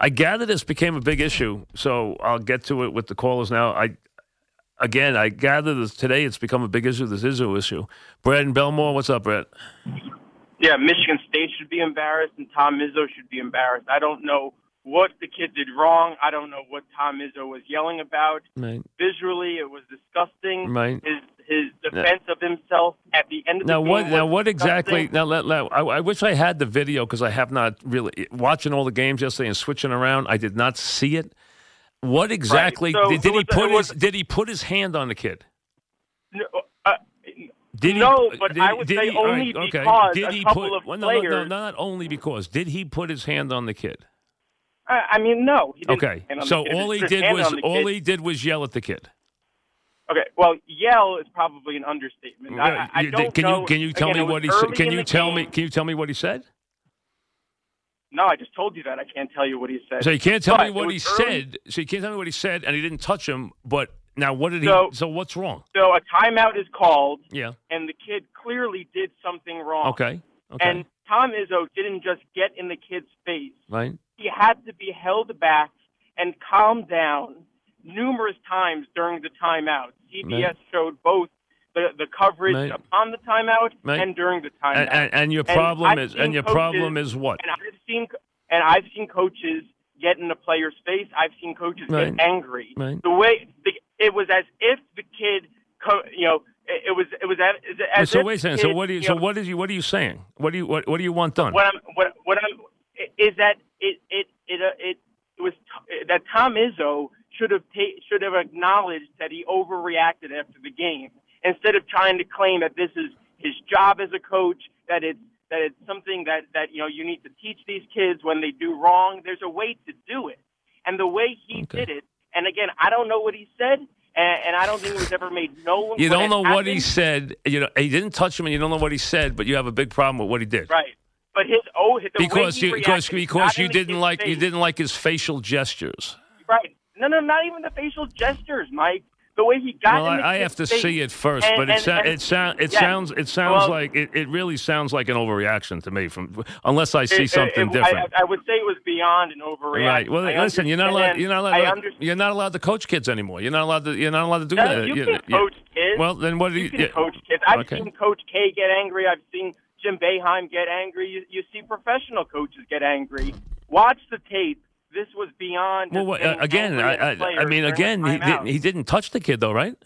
I gather this became a big issue, so I'll get to it with the callers now. I again, I gather this today it's become a big issue. This is an issue. Brett and Bellmore, what's up, Brett? Yeah, Michigan State should be embarrassed, and Tom Izzo should be embarrassed. I don't know what the kid did wrong. I don't know what Tom Izzo was yelling about. Right. Visually, it was disgusting. Right. His his defense of himself at the end of Now game what? was Now what exactly? Now let, let I, I wish I had the video because I have not really watching all the games yesterday and switching around. I did not see it. What exactly So did, did it he put was- his? Did he put his hand on the kid? No, uh, Did he, No, but did I would did say he- only okay. because did a he couple put, of well, no, no, no, not only because. Did he put his hand on the kid? I, I mean, no. He didn't Okay, the so all he did was all he did was yell at the kid. Okay, well, yell is probably an understatement. I, I, I don't can know. you can you tell Again, me what he said? Can you tell me? Can you tell me what he said? No, I just told you that. I can't tell you what he said. So you can't tell But me what he early- said. So you can't tell me what he said, and he didn't touch him. But now, what did he? So- So what's wrong? So a timeout is called, Yeah. and the kid clearly did something wrong. Okay. Okay. And Tom Izzo didn't just get in the kid's face. right. He had to be held back and calmed down numerous times during the timeout. CBS showed both the, the coverage Right. upon the timeout and during the timeout. And, and, and your problem I've is, and your coaches- problem is what? And I've seen and I've seen coaches get in the player's face. I've seen coaches get angry. The way the, it was as if the kid, co- you know, it, was it was as, as so wait a second. So what do you? you So know, what is you? What are you saying? What do you? What, what do you want done? what I'm what what I'm is that it it it uh, it, it was t- that Tom Izzo should have ta- should have acknowledged that he overreacted after the game instead of trying to claim that this is his job as a coach that it's that it's something that that you know you need to teach these kids when they do wrong. There's a way to do it, and the way he Okay. did it. And again, I don't know what he said, and, and I don't think it was ever made known. you don't know what he said. You know, he didn't touch him, and you don't know what he said. But you have a big problem with what he did. right? But his oh, the Because you, because because you didn't like you didn't like his facial gestures. Right. No, no, not even the facial gestures, Mike. The way he got. Well, I, I have to face. see it first, And- but it and- and- it sound it yes. sounds it sounds Well, like it, it really sounds like an overreaction to me. From unless I see it- something different. I, I would say it was beyond an overreaction. Right. Well, I listen, you're not allowed. You're not allowed. You're not allowed to coach kids anymore. You're not allowed to. You're not allowed to do No, that. you You- can you- coach kids. Well, then what do you you? can yeah. coach kids. I've Okay. seen Coach K get angry. I've seen Jim Boeheim get angry. You, you see professional coaches get angry. Watch the tape. This was beyond. Well, just what, uh, again, angry I, at a I, I player mean, again, he didn't. He didn't touch the kid, though, right?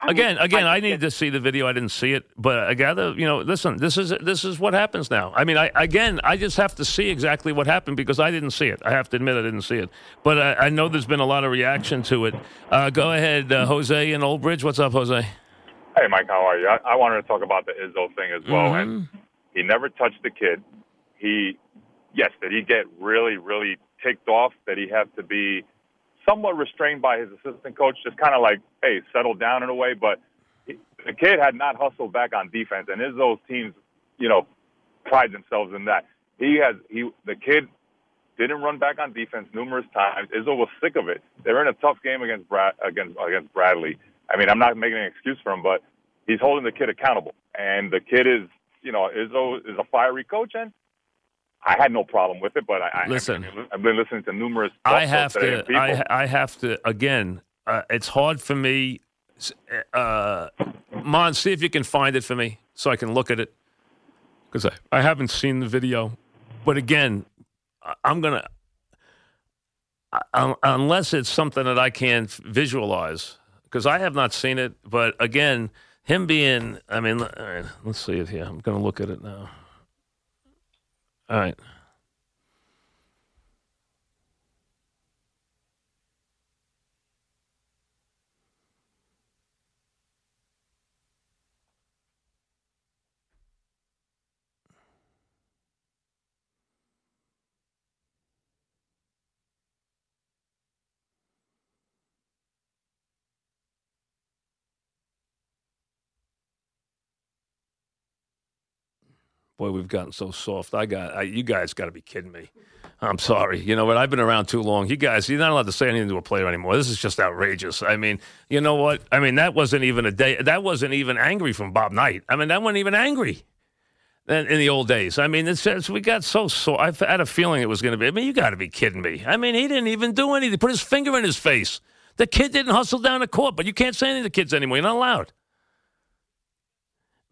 I mean, Again, again, I think need to see the video. I didn't see it, but I gather, you know, listen, this is this is what happens now. I mean, I again, I just have to see exactly what happened because I didn't see it. I have to admit, I didn't see it, but I, I know there's been a lot of reaction to it. Uh, go ahead, uh, Jose in Old Bridge. What's up, Jose? Hey, Mike, how are you? I, I wanted to talk about the Izzo thing as well. Mhm. And he never touched the kid. He, yes, did he get really, really ticked off? That he had to be somewhat restrained by his assistant coach, just kind of like, hey, settle down in a way. But he, the kid had not hustled back on defense, and Izzo's teams, you know, pride themselves in that. He has he the kid didn't run back on defense numerous times. Izzo was sick of it. They're in a tough game against Brad against against Bradley. I mean, I'm not making an excuse for him, but he's holding the kid accountable. And the kid is, you know, Izzo is a fiery coach, and I had no problem with it. But I, Listen. I I've been listening to numerous. I have to. I, I have to. Again, uh, it's hard for me. Uh, Mon, see if you can find it for me so I can look at it because I, I haven't seen the video. But again, I- I'm gonna I- unless it's something that I can't visualize because I have not seen it. But again, him being. I mean, right, let's see it here. I'm gonna look at it now. All right. Boy, we've gotten so soft. I got I, you guys. Got to be kidding me. I'm sorry. You know what? I've been around too long. You guys, you're not allowed to say anything to a player anymore. This is just outrageous. I mean, you know what? I mean, that wasn't even a day. That wasn't even angry from Bob Knight. I mean, that wasn't even angry. than in the old days. I mean, it's, it's, we got so so. I had a feeling it was going to be. I mean, you got to be kidding me. I mean, he didn't even do anything. Put his finger in his face. The kid didn't hustle down the court, but you can't say anything to kids anymore. You're not allowed.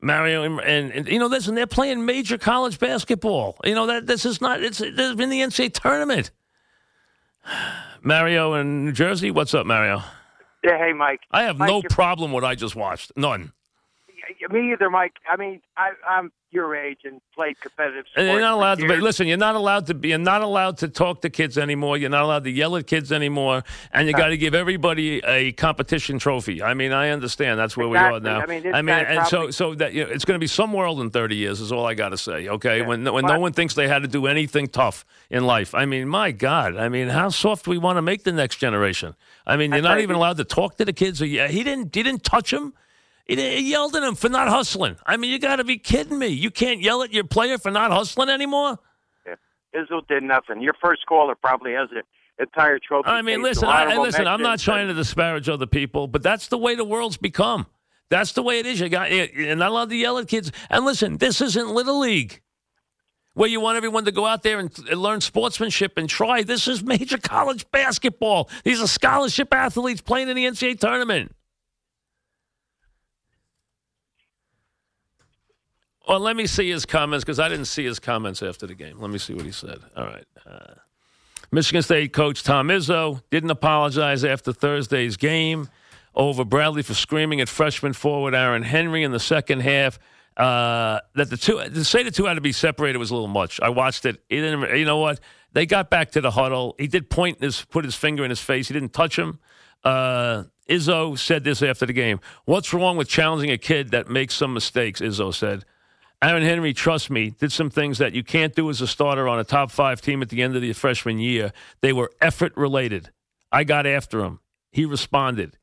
Mario and, and, and, you know, listen, they're playing major college basketball. You know that this is not. It's there's been the NCAA tournament. Mario in New Jersey, what's up, Mario? Yeah, hey, Mike. I have Mike, no problem what I just watched. None. Me either, Mike. I mean, I, I'm your age and played competitive sports. And you're not allowed to. Be, listen, you're not allowed to be. You're not allowed to talk to kids anymore. You're not allowed to yell at kids anymore. And you got to give everybody a competition trophy. I mean, I understand that's where exactly. we are now. I mean, I mean, and probably, so so that you know, it's going to be some world in 30 years is all I got to say. Okay, yeah. when when but, no one thinks they had to do anything tough in life. I mean, my God. I mean, how soft we want to make the next generation. I mean, you're not even allowed to talk to the kids. Yeah, He didn't. He didn't touch them. He yelled at him for not hustling. I mean, you got to be kidding me. You can't yell at your player for not hustling anymore. Yeah. Izzo did nothing. Your first caller probably has an entire trophy. I mean, listen, I, listen. I'm not trying to disparage other people, but that's the way the world's become. That's the way it is. You got you're not allowed to yell at kids. And listen, this isn't little league where you want everyone to go out there and, and, learn sportsmanship and try. This is major college basketball. These are scholarship athletes playing in the NCAA tournament. Well, let me see his comments because I didn't see his comments after the game. Let me see what he said. All right. Uh, Michigan State coach Tom Izzo didn't apologize after Thursday's game over Bradley for screaming at freshman forward Aaron Henry in the second half. Uh, that the two to say the two had to be separated was a little much. I watched it. Didn't. You know what? They got back to the huddle. He did point his put his finger in his face. He didn't touch him. Uh, Izzo said this after the game. What's wrong with challenging a kid that makes some mistakes? Izzo said. Aaron Henry, trust me, did some things that you can't do as a starter on a top five team at the end of the freshman year. They were effort related. I got after him. He responded.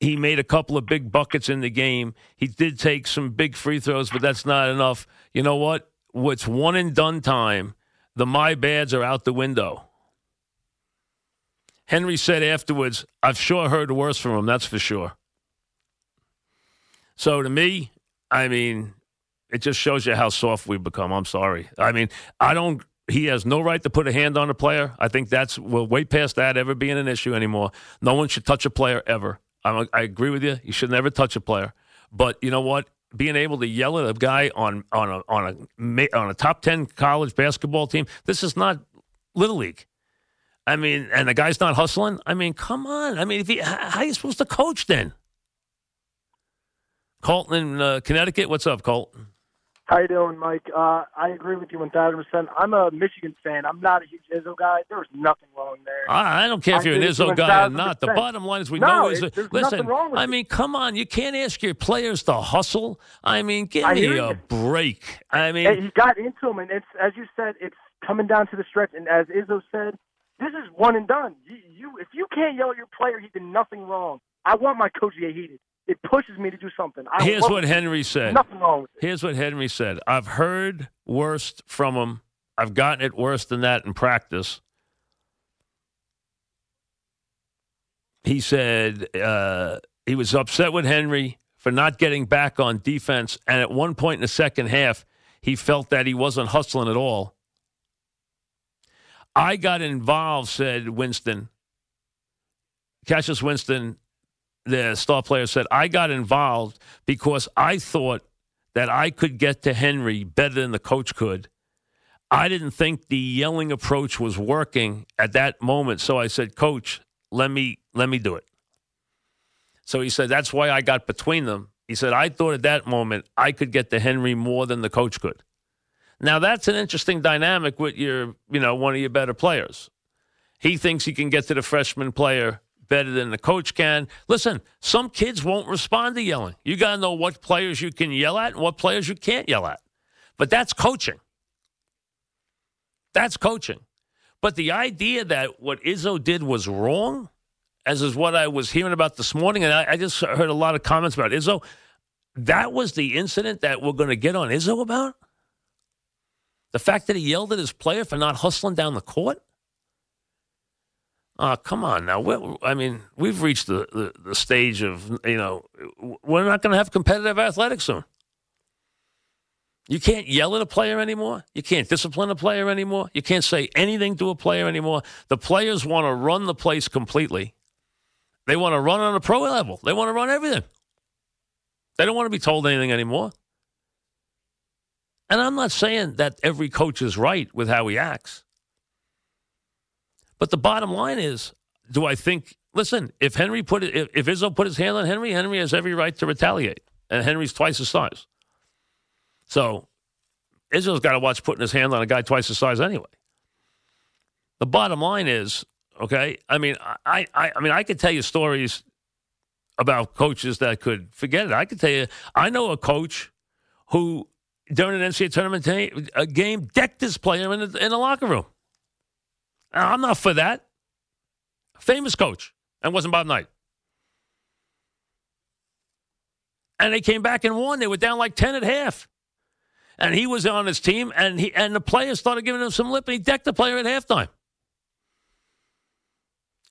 He made a couple of big buckets in the game. He did take some big free throws, but that's not enough. You know what? What's one and done time, the my bads are out the window. Henry said afterwards, I've sure heard worse from him, that's for sure. So to me, I mean, it just shows you how soft we've become. I'm sorry. I mean, I don't. He has no right to put a hand on a player. I think that's we're way past that ever being an issue anymore. No one should touch a player ever. I'm, I agree with you. You should never touch a player. But you know what? Being able to yell at a guy on on a on a on a top ten college basketball team. This is not little league. I mean, and the guy's not hustling. I mean, come on. I mean, if he, how are you supposed to coach then? Colton in uh, Connecticut. What's up, Colton? How you doing, Mike? Uh, I agree with you one thousand percent. I'm a Michigan fan. I'm not a huge Izzo guy. There's nothing wrong there. I, I don't care if you're an Izzo guy or not. The bottom line is we no, know Izzo. Listen, I mean, come on. You can't ask your players to hustle. I mean, give I me a you. break. I mean, and he got into him, and it's as you said, it's coming down to the stretch. And as Izzo said, this is one and done. You, you if you can't yell at your player, he did nothing wrong. I want my coach to get heated it pushes me to do something. I Here's what Henry said. Nothing wrong with it. Here's what Henry said. I've heard worse from him. I've gotten it worse than that in practice. He said uh, he was upset with Henry for not getting back on defense. And at one point in the second half, he felt that he wasn't hustling at all. I got involved, said Winston. Cassius Winston the star player said, I got involved because I thought that I could get to Henry better than the coach could. I didn't think the yelling approach was working at that moment. So I said, Coach, let me let me do it. So he said, That's why I got between them. He said, I thought at that moment I could get to Henry more than the coach could. Now that's an interesting dynamic with your, you know, one of your better players. He thinks he can get to the freshman player better than the coach can. Listen, some kids won't respond to yelling. You got to know what players you can yell at and what players you can't yell at. But that's coaching. That's coaching. But the idea that what Izzo did was wrong, as is what I was hearing about this morning, and I, I just heard a lot of comments about Izzo, that was the incident that we're going to get on Izzo about? The fact that he yelled at his player for not hustling down the court? Oh, come on now. I mean, we've reached the, the, the, stage of, you know, we're not going to have competitive athletics soon. You can't yell at a player anymore. You can't discipline a player anymore. You can't say anything to a player anymore. The players want to run the place completely. They want to run on a pro level. They want to run everything. They don't want to be told anything anymore. And I'm not saying that every coach is right with how he acts. But the bottom line is, do I think? Listen, if Henry put if, if Izzo put his hand on Henry, Henry has every right to retaliate, and Henry's twice his size. So Izzo's got to watch putting his hand on a guy twice his size anyway. The bottom line is, okay. I mean, I, I, I mean, I could tell you stories about coaches that could forget it. I could tell you, I know a coach who during an NCAA tournament game decked his player in the, in the locker room. Uh, I'm not for that. Famous coach. And wasn't Bob Knight. And they came back and won. They were down like 10 at half. And he was on his team, and he and the players started giving him some lip, and he decked the player at halftime.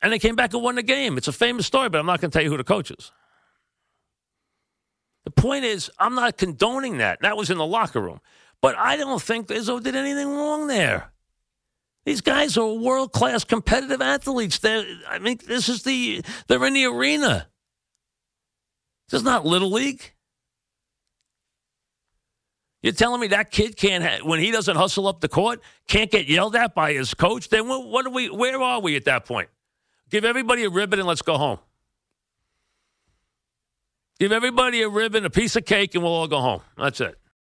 And they came back and won the game. It's a famous story, but I'm not going to tell you who the coach is. The point is, I'm not condoning that. That was in the locker room. But I don't think Izzo did anything wrong there. These guys are world class competitive athletes. They're, I mean, this is the they're in the arena. This is not little league. You're telling me that kid can't, when he doesn't hustle up the court, can't get yelled at by his coach? Then what are we? Where are we at that point? Give everybody a ribbon and let's go home. Give everybody a ribbon, a piece of cake, and we'll all go home. That's it.